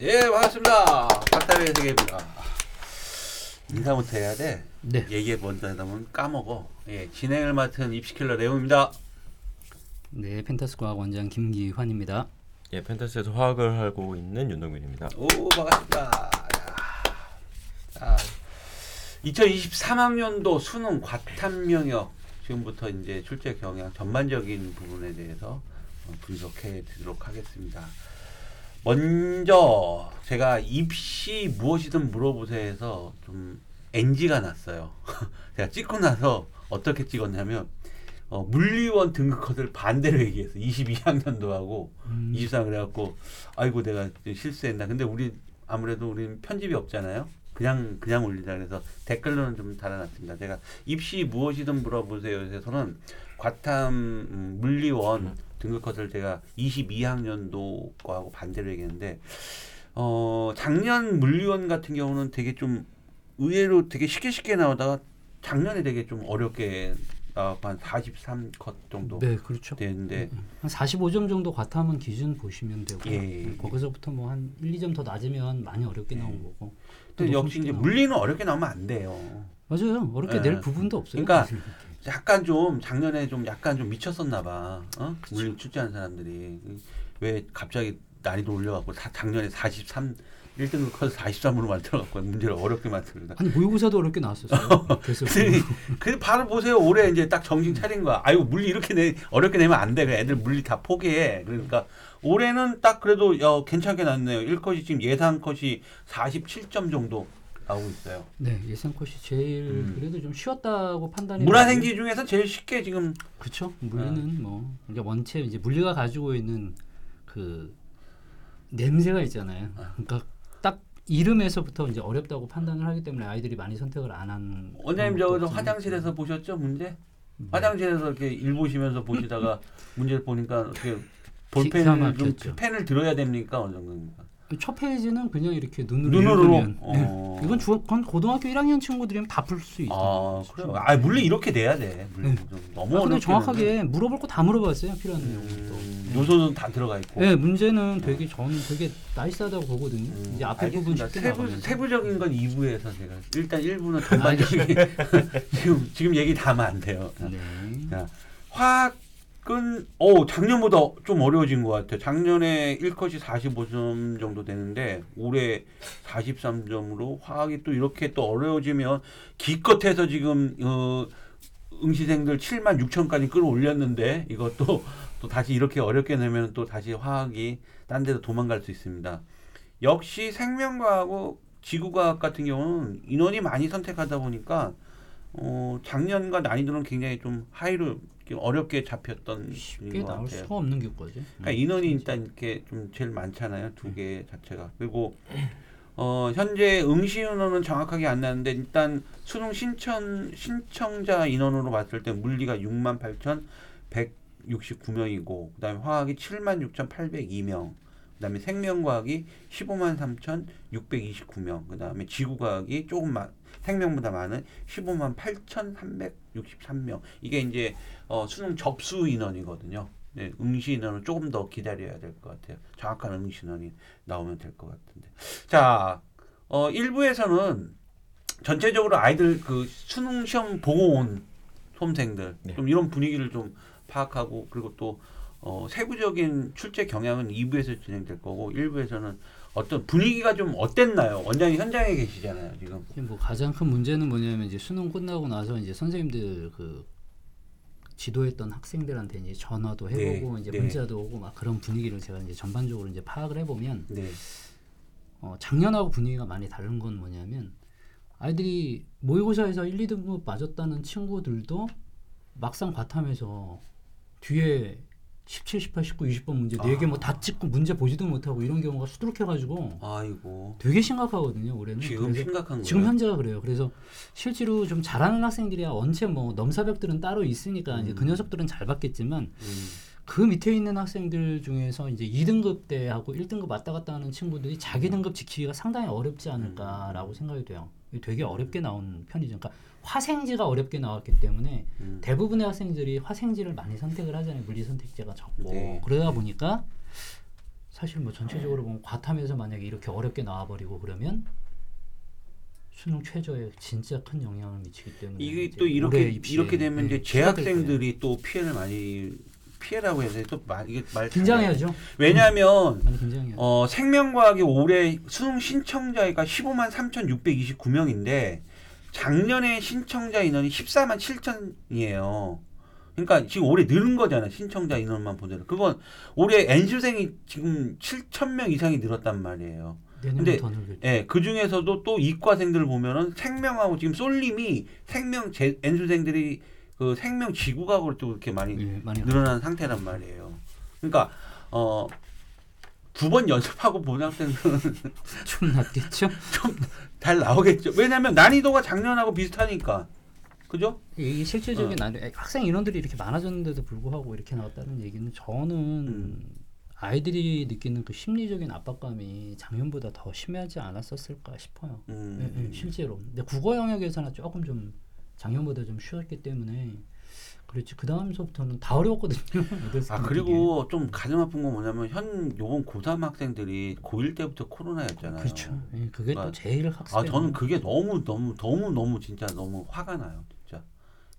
예, 반갑습니다. 박다의 세계입니다. 인사 부터 해야 돼. 네. 얘기 먼저 하다 보면 까먹어. 예, 진행을 맡은 입시킬러 레오입니다. 네, 펜타스 과학 원장 김기환입니다. 예, 펜타스에서 화학을 하고 있는 윤동균입니다. 오, 반갑습니다. 자, 2023학년도 수능 과탐 영역 지금부터 이제 출제 경향 전반적인 부분에 대해서 어, 분석해 드리도록 하겠습니다. 먼저 제가 입시 무엇이든 물어보세요해서 좀 NG가 났어요. 제가 찍고 나서 어떻게 찍었냐면 어, 물리원 등급 컷을 반대로 얘기했어. 22학년도하고 음. 24 그래갖고 아이고 내가 실수했나. 근데 우리 아무래도 우리는 편집이 없잖아요. 그냥 그냥 올리자 그래서 댓글로는 좀 달아놨습니다. 제가 입시 무엇이든 물어보세요에서는 과탐 음, 물리원 등급 컷을 제가 22학년도 거하고 반대로 얘기했는데 어 작년 물리원 같은 경우는 되게 좀 의외로 되게 쉽게 쉽게 나오다가 작년에 되게 좀 어렵게 나왔고 한 43컷 정도 네, 그렇죠. 되는데 한 45점 정도 과탐은 기준 보시면 되고 예, 예, 예. 거기서부터 뭐 한 1, 2점 더 낮으면 많이 어렵게 예. 나온 거고. 또 역시 이제 물리는 어렵게 나오면 안 돼요. 맞아요. 어렵게 예. 낼 부분도 없어요. 그러니까 약간 좀 작년에 좀 약간 좀 미쳤었나 봐. 어? 그쵸. 출제한 사람들이 왜 갑자기 난이도 올려갖고 사, 작년에 43 1등급 커서 43으로 만들어갖고 문제를 어렵게 만들다. 아니 모의고사도 어렵게 나왔었어요. 그래서 근데, 근데 바로 보세요. 올해 이제 딱 정신 차린 거야. 아이고 물리 이렇게 내 어렵게 내면 안 돼. 그 애들 물리 다 포기해. 그러니까 올해는 딱 그래도 어, 괜찮게 났네요. 1컷이 지금 예상 컷이 47점 정도 나오고 있어요. 네, 예상 컷이 제일 음. 그래도 좀 쉬웠다고 판단이 문화생기 중에서 제일 쉽게 지금 그렇죠. 물리는 뭐 그러니까 원체 이제 물리가 가지고 있는 그 냄새가 있잖아요. 아. 그러니까 딱 이름에서부터 이제 어렵다고 판단을 하기 때문에 아이들이 많이 선택을 안 한. 원장님 것도 화장실에서 보셨죠 문제? 네. 화장실에서 이렇게 일 보시면서 보시다가 문제를 보니까 기가 볼펜을 좀. 펜을 들어야 됩니까 어느 정도입니까? 첫 페이지는 그냥 이렇게 눈으로, 눈으로? 읽으면 어. 네. 이건 중 그건 고등학교 1학년 친구들이면 다 풀 수 있다. 아 그래요. 아 물리 이렇게 돼야 돼. 물리 네. 좀 아, 너무 근데 어렵게 정확하게 물어볼 거 다 물어봤어요. 필요한 내용도. 음, 요소는 다 들어가 있고. 네, 문제는 되게 저는 되게 nice하다고 보거든요. 음, 이제 앞에 부분. 쉽게 세부. 세부적인 건 2부에서 제가 일단 1부는 전반적인 지금 지금 얘기 다 하면 안 돼요. 네. 자, 화학 은오 작년보다 좀 어려워진 것 같아요. 작년에 1컷이 45점 정도 되는데 올해 43점으로 화학이 또 이렇게 또 어려워지면 기껏해서 지금 어, 응시생들 7만 6천까지 끌어올렸는데 이것도 또 다시 이렇게 어렵게 내면 또 다시 화학이 딴 데로 도망갈 수 있습니다. 역시 생명과학하고 지구과학 같은 경우는 인원이 많이 선택하다 보니까 어, 작년과 난이도는 굉장히 좀 하이로 어렵게 잡혔던 쉽게 것 나올 같아요. 수가 없는 교과죠. 그러니까 인원이 일단 이렇게 좀 제일 많잖아요. 두개 자체가. 그리고 어, 현재 응시 인원은 정확하게 안 나는데 일단 수능 신청 신청자 인원으로 봤을 때 물리가 6만 8,169명이고 그다음에 화학이 7만 6,802명. 그다음에 생명과학이 15만 3,629명. 그다음에 지구과학이 조금 만 생명보다 많은 15만 8,363명. 이게 이제 어, 수능 접수 인원이거든요. 네, 응시 인원은 조금 더 기다려야 될 것 같아요. 정확한 응시 인원이 나오면 될 것 같은데. 자, 어, 1부에서는 전체적으로 아이들 그 수능 시험 보고 온 수험생들 네. 좀 이런 분위기를 좀 파악하고 그리고 또 어, 세부적인 출제 경향은 2부에서 진행될 거고 1부에서는 어떤 분위기가 좀 어땠나요? 원장님 현장에 계시잖아요, 지금. 지금 뭐 가장 큰 문제는 뭐냐면 이제 수능 끝나고 나서 이제 선생님들 그 지도했던 학생들한테 이제 전화도 해보고 네, 이제 네. 문자도 오고 막 그런 분위기를 제가 이제 전반적으로 이제 파악을 해보면 네. 어, 작년하고 분위기가 많이 다른 건 뭐냐면 아이들이 모의고사에서 1, 2등급 맞았다는 친구들도 막상 과탐에서 뒤에 17, 18, 19, 20번 문제 네 개 뭐 다 찍고 문제 보지도 못하고 이런 경우가 수두룩해가지고 아이고. 되게 심각하거든요 올해는. 지금 그래서 심각한 거예요. 지금 현재가 그래요. 그래서 실제로 좀 잘하는 학생들이야 원체 뭐 넘사벽들은 따로 있으니까 이제 그 녀석들은 잘 받겠지만 음. 그 밑에 있는 학생들 중에서 이제 2등급 때하고 1등급 왔다 갔다 하는 친구들이 자기 등급 지키기가 상당히 어렵지 않을까라고 생각이 돼요. 되게 어렵게 나온 편이죠. 그러니까 화생지가 어렵게 나왔기 때문에 음. 대부분의 학생들이 화생지를 많이 선택을 하잖아요. 물리 선택제가 적고 네. 그러다 보니까 사실 뭐 전체적으로 보면 과탐에서 만약에 이렇게 어렵게 나와버리고 그러면 수능 최저에 진짜 큰 영향을 미치기 때문에 이게 또 이렇게 이렇게 되면 예, 이제. 재학생들이 또 피해를 많이 피해라고 해서 또 말, 이게 말 긴장해야죠. 왜냐하면 많이 긴장해야죠. 어, 생명과학이 올해 수능 신청자가 15만 3,629명인데 작년에 신청자 인원이 14만 7천이에요. 그러니까 지금 올해 늘은 거잖아 신청자 인원만 보더라도 그건 올해 N수생이 지금 7천 명 이상이 늘었단 말이에요. 근데-. 예, 그 중에서도 또 이과생들을 보면은 생명하고 지금 쏠림이 생명 제, N수생들이 그 생명 지구과학으로 또 이렇게 많이 예, 많이 늘어난 상태란 말이에요. 그러니까 어. 두 번 연습하고 본 학생들은 좀 낫겠죠. 잘 나오겠죠. 왜냐하면 난이도가 작년하고 비슷하니까. 그죠? 이게 실질적인 어. 난 학생 인원들이 이렇게 많아졌는데도 불구하고 이렇게 나왔다는 얘기는 저는 음. 아이들이 느끼는 그 심리적인 압박감이 작년보다 더 심하지 않았었을까 싶어요. 음. 예, 예, 실제로. 근데 국어 영역에서는 조금 좀 작년보다 좀 쉬웠기 때문에 그렇지. 그 다음서부터는 다 어려웠거든요. 아 그리고 좀 가슴 아픈 건 뭐냐면 현 요번 고3 학생들이 고1 때부터 코로나였잖아요. 그렇죠. 예, 그게 그러니까- 또 제일 학습. 아 저는 그게 너무 너무 너무 너무 진짜 너무 화가 나요. 진짜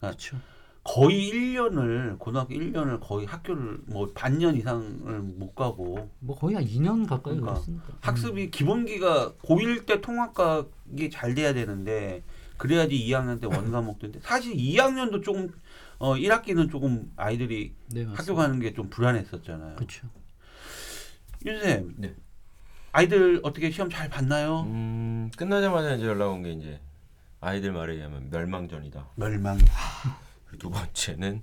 그렇죠. 거의 1년을 고등학교 1년을 거의 학교를 뭐 반년 이상을 못 가고 뭐 거의 한 2년 가까이 그러니까 그랬으니까. 학습이 기본기가 고1 때 통합과학이 잘 돼야 되는데 그래야지 2학년 때 원과목도인데 사실 2학년도 조금 어 1학기는 조금 아이들이 네. 학교 가는 게 좀 불안했었잖아요. 그렇죠. 윤쌤, 네. 아이들 어떻게 시험 잘 봤나요? 음, 끝나자마자 이제 연락 온 게 이제 아이들 말에 의하면 멸망전이다. 멸망. 그리고 두 번째는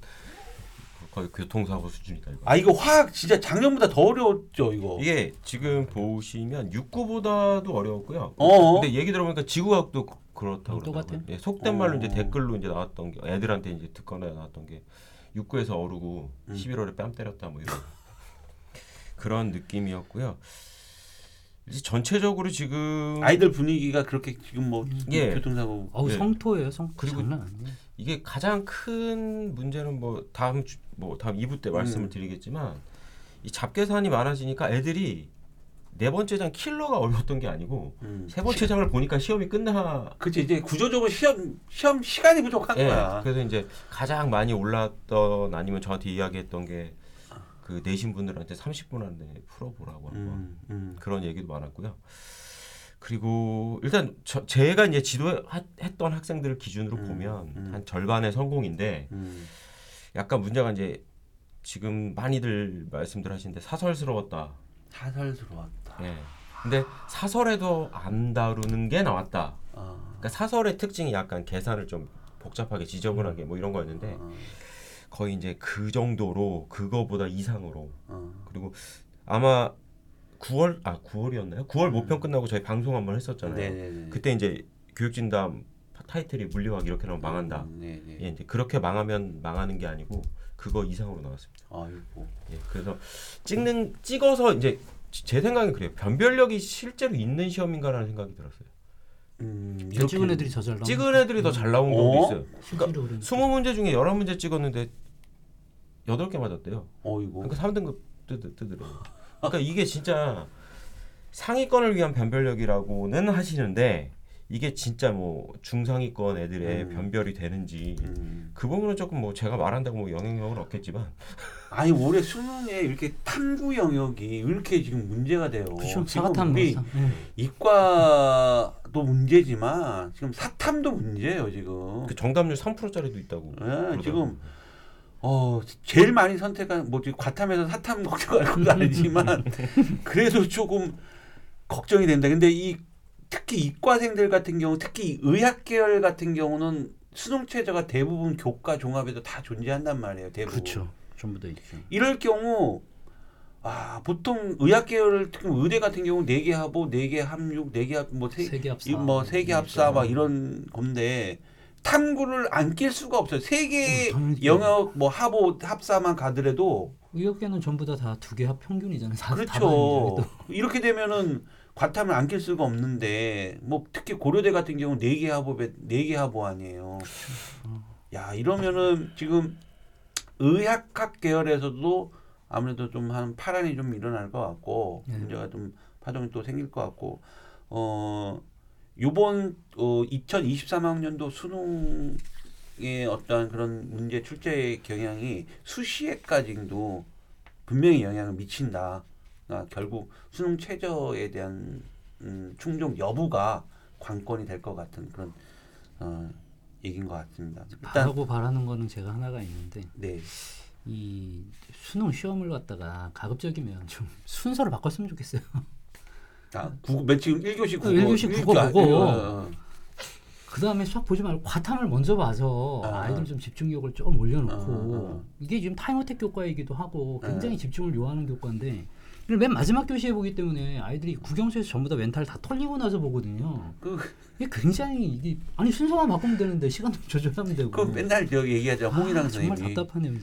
거의 교통사고 수준이다 이거. 아 이거 화학 진짜 작년보다 더 어려웠죠 이거. 이게 지금 보시면 육구보다도 어려웠고요. 어. 근데 얘기 들어보니까 지구학도 그- 그렇다고 음, 그러더라고요. 똑같아요? 예, 속된 말로 이제 어. 댓글로 이제 나왔던 게 애들한테 이제 듣거나 나왔던 게 육구에서 어르고 음. 11월에 뺨 때렸다 뭐 이런 그런 느낌이었고요. 이제 전체적으로 지금 아이들 분위기가 그렇게 지금 뭐 예. 교통사고. 어우 네. 성토예요. 성 그리고 장난 아니에요. 이게 가장 큰 문제는 뭐 다음 주, 뭐 다음 2부 때 말씀을 음. 드리겠지만 이 잡계산이 많아지니까 애들이 네 번째 장 킬러가 어려웠던 게 아니고 음. 세 번째 장을 보니까 시험이 끝나 그치 이제 구조적으로 시험 시험 시간이 부족한 예, 거야. 그래서 이제 가장 많이 올랐던 아니면 저한테 이야기했던 게 그 내신 분들한테 30분 안에 풀어보라고 한번 음, 음. 그런 얘기도 많았고요. 그리고 일단 저, 제가 이제 지도했던 학생들을 기준으로 음, 보면 음. 한 절반의 성공인데 음. 약간 문제가 이제 지금 많이들 말씀들 하시는데 사설스러웠다. 사설스러웠다. 예. 근데 사설에도 안 다루는 게 나왔다. 아, 그러니까 사설의 특징이 약간 계산을 좀 복잡하게 지저분하게 뭐 이런 거였는데 어, 거의 이제 그 정도로 그거보다 이상으로 어. 그리고 아마 9월 아 9월이었나요? 9월 모평 끝나고 저희 방송 한번 했었잖아요. 네네네. 그때 이제 교육진담 타이틀이 물리학 이렇게 나오면 망한다. 음, 네네. 예, 이제 그렇게 망하면 망하는 게 아니고 그거 이상으로 나왔습니다. 아이고. 예, 그래서 찍는 찍어서 이제 제 생각엔 그래요. 변별력이 실제로 있는 시험인가라는 생각이 들었어요. 음, 그 찍은 애들이 더잘 나온. 찍은 애들이 더 잘 나온 경우도 어? 있어요. 그러니까. 20문제 중에 11문제 찍었는데 8개 맞았대요. 어이고. 그러니까 3등급 뜨, 뜨더라고요. 그러니까 이게 진짜 상위권을 위한 변별력이라고는 하시는데 이게 진짜 뭐 중상위권 애들의 음. 변별이 되는지 음. 그 부분은 조금 뭐 제가 말한다고 뭐 영향력은 없겠지만 아니 올해 수능에 이렇게 탐구 영역이 왜 이렇게 지금 문제가 돼요. 그렇죠. 지금 우리 뭐. 예. 이과도 문제지만 지금 사탐도 문제예요 지금. 그 정답률 3%짜리도 있다고. 예, 그러더라고요. 지금 어 제일 많이 선택한 뭐 지금 과탐에서 사탐 걱정할 것도 아니지만 그래도 조금 걱정이 된다. 근데 이 특히 이과생들 같은 경우 특히 의학 계열 같은 경우는 수능 최저가 대부분 교과 종합에도 다 존재한단 말이에요. 대부분. 그렇죠. 전부 다 있죠. 이럴 경우 아 보통 의학 계열 특히 의대 같은 경우 네개 합오, 네개 함육, 네개 합뭐세 세계 합사. 뭐 세계 합사 막 이런 건데 탐구를 안 낄 수가 없어요. 세개 어, 영역 뭐 합오 합사만 가더라도 의학계는 전부 다 다 두 개 합 평균이잖아요. 다, 그렇죠. 이렇게 되면은 과탐을 안 낄 수가 없는데 뭐 특히 고려대 같은 경우 네 개 합오에 네 개 합오 아니에요. 야 이러면은 지금 의학학 계열에서도 아무래도 좀 한 파란이 좀 일어날 것 같고 네. 문제가 좀 파동이 또 생길 것 같고 어 요번 어 2023학년도 수능의 어떠한 그런 문제 출제 경향이 수시에까지도 분명히 영향을 미친다. 그러니까 결국 수능 최저에 대한 음, 충족 여부가 관건이 될 것 같은 그런 어, 얘기인 것 같습니다. 일단 바라고 바라는 거는 제가 하나가 있는데 네. 이 수능 시험을 갖다가 가급적이면 좀 순서를 바꿨으면 좋겠어요. 아, 국어 맨 지금 1교시 국어. 일교시 국어 아, 보고. 어, 어. 그 다음에 수학 보지 말고 과탐을 먼저 봐서 아. 아이들 좀 집중력을 좀 올려놓고 아, 아. 이게 지금 time attack 교과이기도 하고 아. 굉장히 집중을 요하는 교과인데 맨 마지막 교시에 보기 때문에 아이들이 국영수에서 전부 다 멘탈 다 털리고 나서 보거든요. 그, 이게 굉장히 이게 아니 순서만 바꾸면 되는데 시간 좀 조절하면 되고. 그 맨날 저 얘기하죠. 홍인왕 아, 정말 선생님이. 답답하네요.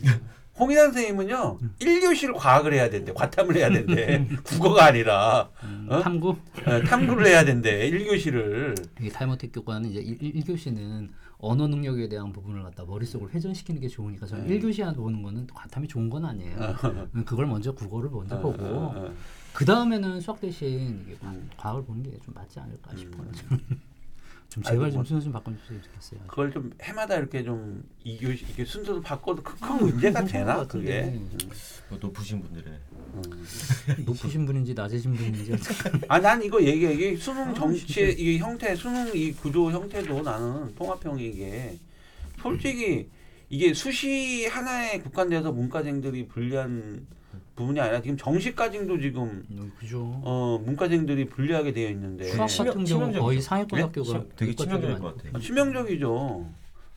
홍인왕 선생님은요. 1교시를 과학을 해야 된대. 과탐을 해야 된대. 국어가 아니라 음, 어? 탐구 어, 탐구를 해야 된대. 1교시를. 이게 time attack 교과는 이제 1, 교시는 언어 능력에 대한 부분을 갖다 머릿속으로 회전시키는 게 좋으니까 저는 네. 1교시 보는 거는 과탐이 좋은 건 아니에요. 음, 그걸 먼저 국어를 먼저 어, 보고 어, 어. 그 다음에는 수학 대신 이게 과- 음. 과학을 보는 게 좀 맞지 않을까 싶어요. 음. 좀 제발 좀 뭐. 순서 좀 바꿔주셨으면 좋겠어요. 그걸 좀 해마다 이렇게 좀 이교시 이게 순서를 바꿔도 큰, 큰 아, 문제가 되나 것 그게? 음, 뭐 높으신 분들의 음. 높으신 분인지 낮으신 분인지 아, 난 이거 얘기해. 이게 수능 아, 정치. 이게 형태, 수능 이 구조 형태도 나는 통합형 이게 솔직히 이게 수시 하나에 국한돼서 문과생들이 불리한 부분이 아니라 지금 정시까지도 지금 음, 그죠. 어 문과생들이 불리하게 되어 있는데 수학 치명- 같은 경우 치명적이죠. 거의 상위권 네? 학교가 치- 되게 치명적일 것 많- 같아. 아, 치명적이죠.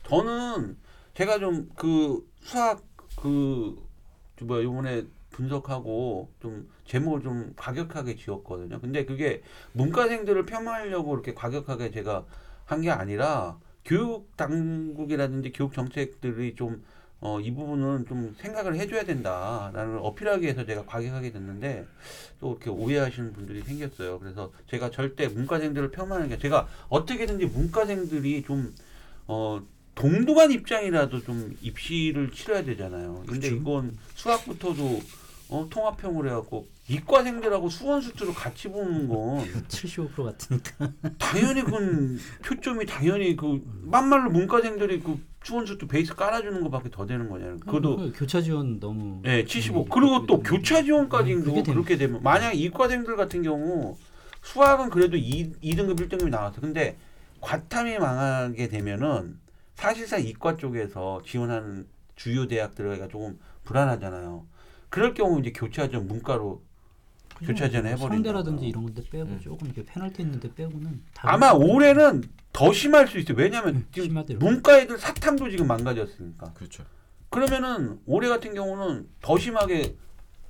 저는 제가 좀 그 수학 그 뭐야 이번에 분석하고 좀 제목을 좀 과격하게 지었거든요. 근데 그게 문과생들을 폄하하려고 이렇게 과격하게 제가 한 게 아니라 교육 당국이라든지 교육 정책들이 좀 어, 이 부분은 좀 생각을 해줘야 된다라는 걸 어필하기 위해서 제가 과격하게 됐는데 또 이렇게 오해하시는 분들이 생겼어요. 그래서 제가 절대 문과생들을 폄하하는 게 제가 어떻게든지 문과생들이 좀 어, 동등한 입장이라도 좀 입시를 치러야 되잖아요. 근데 그렇죠. 이건 수학부터도 어, 통합형으로 해갖고 이과생들하고 수원 수투를 같이 보는 건 75% 같으니까. 당연히 그건 표점이 당연히 그 만말로 문과생들이 그 수원 수투 베이스 깔아주는 것밖에 더 되는 거잖아요. 그것도 그 교차 지원 너무 네, 75. 음, 그리고 또 교차 지원까지도 그렇게 되면- 그렇게 되면 만약 이과생들 같은 경우 수학은 그래도 2, 2등급 1등급이 나왔어. 근데 과탐이 망하게 되면은 사실상 이과 쪽에서 지원하는 주요 대학 들어가기가 조금 불안하잖아요. 그럴 경우 이제 교차 지원 문과로 교차 지원 해버린다. 성대라든지 이런 건데 빼고 음. 조금 이렇게 페널티 있는데 빼고는 아마 올해는 더 심할 수 있어요. 왜냐하면 지금 심하대로. 문과 애들 사탐도 지금 망가졌으니까. 그렇죠. 그러면은 올해 같은 경우는 더 심하게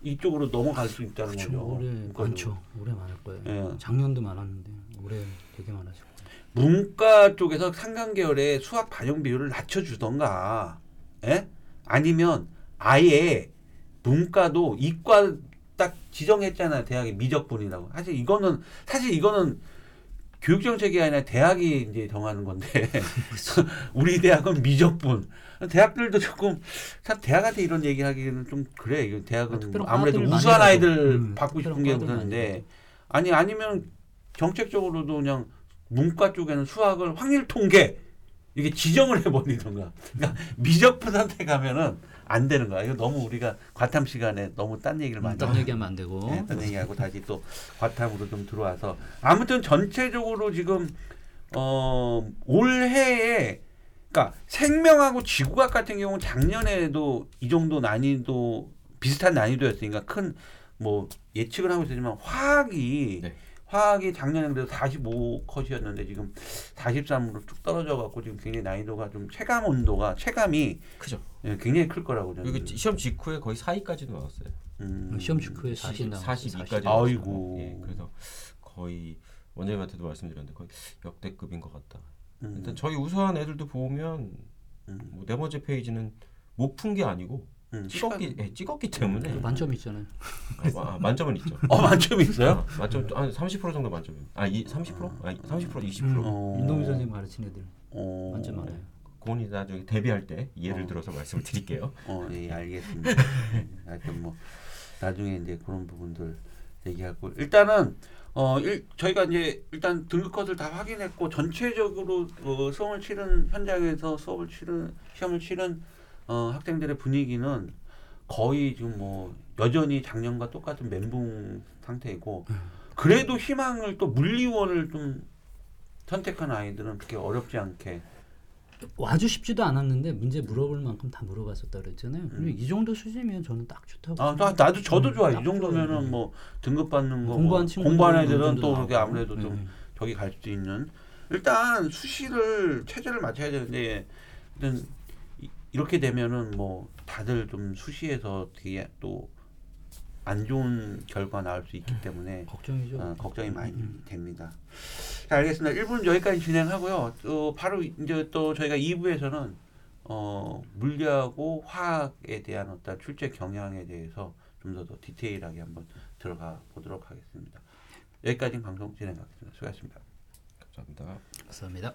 이쪽으로 넘어갈 수 있다는 그렇죠. 거죠. 올해. 많죠. 올해 많을 거예요. 예. 작년도 많았는데 올해 되게 많아질 거예요. 문과 쪽에서 상관계열의 수학 반영 비율을 낮춰주던가, 예? 아니면 아예 문과도 이과 딱 지정했잖아요. 대학의 미적분이라고. 사실 이거는 사실 이거는 교육 정책이 아니라 대학이 이제 정하는 건데 우리 대학은 미적분. 대학들도 조금 참 대학한테 이런 얘기하기는 좀 그래. 대학은 특별한 아무래도 우수한 아이들 음, 받고 싶은 게 우선인데. 아니 아니면 정책적으로도 그냥 문과 쪽에는 수학을 확률 통계 이게 지정을 해버리던가. 그러니까 미적분 선택하면은 안 되는 거야. 이거 너무 우리가 과탐 시간에 너무 딴 얘기를 많이 딴 얘기하면 안 되고. 네, 딴 얘기하고 다시 또 과탐으로 좀 들어와서 아무튼 전체적으로 지금 어 올해에 그러니까 생명하고 지구학 같은 경우 는 작년에도 이 정도 난이도 비슷한 난이도였으니까 큰 뭐 예측을 하고 있었지만 화학이 네. 화학이 작년에 그래도 45 컷이었는데 지금 43으로 쭉 떨어져 갖고 지금 굉장히 난이도가 좀 체감 온도가 체감이 크죠. 예, 굉장히 클 거라고 저는. 그리고 시험 직후에 거의 4위까지도 나왔어요. 음. 시험 직후에 40 나왔어요. 42까지. 아이고. 예, 그래서 거의 원장님한테도 말씀드렸는데 거의 역대급인 것 같다. 음. 일단 저희 우수한 애들도 보면 음. 뭐 네 번째 페이지는 못 푼 게 아니고 음, 찍었기 예, 찍었기 때문에 또 만점 있잖아요. 아, 아, 만점은 있죠. 어 만점 있어요? 어, 만점 한30% 정도 만점. 아이 30%? 아니 30% 20%. 어. 윤동희 선생님 가르친 애들 어. 만점 많아요. 그건 나중에 데뷔할 때 예를 어. 들어서 말씀을 드릴게요. 어, 예, 알겠습니다. 음, 하여튼 뭐 나중에 이제 그런 부분들 얘기하고 일단은 어 일, 저희가 이제 일단 등급 컷을 다 확인했고 전체적으로 어, 수험을 치른 현장에서 수업을 치른 시험을 치른 어, 학생들의 분위기는 거의 지금 뭐 여전히 작년과 똑같은 멘붕 상태이고 그래도 희망을 또 물리원을 좀 선택한 아이들은 그렇게 어렵지 않게 아주 쉽지도 않았는데 문제 물어볼 만큼 다 물어봤었다 그랬잖아요. 그리고 이 정도 수준이면 저는 딱 좋다고. 아, 나, 나도 저도 음, 좋아. 이딱 정도면은 좋아요. 뭐 등급 받는 거 공부한 뭐 공부한 애들은 또 나오고. 아무래도 좀 네. 저기 갈 수도 있는 일단 수시를 체제를 맞춰야 되는데 일단 이- 이렇게 되면은 뭐 다들 좀 수시에서 되게 또 안 좋은 결과 나올 수 있기 때문에 걱정이죠. 어, 걱정이 많이 음. 됩니다. 자, 알겠습니다. 1분 여기까지 진행하고요. 또 바로 이제 또 저희가 2부에서는 어, 물리하고 화학에 대한 어떤 출제 경향에 대해서 좀 더 더 디테일하게 한번 들어가 보도록 하겠습니다. 여기까지 방송 진행하겠습니다. 수고하셨습니다. 감사합니다. 감사합니다.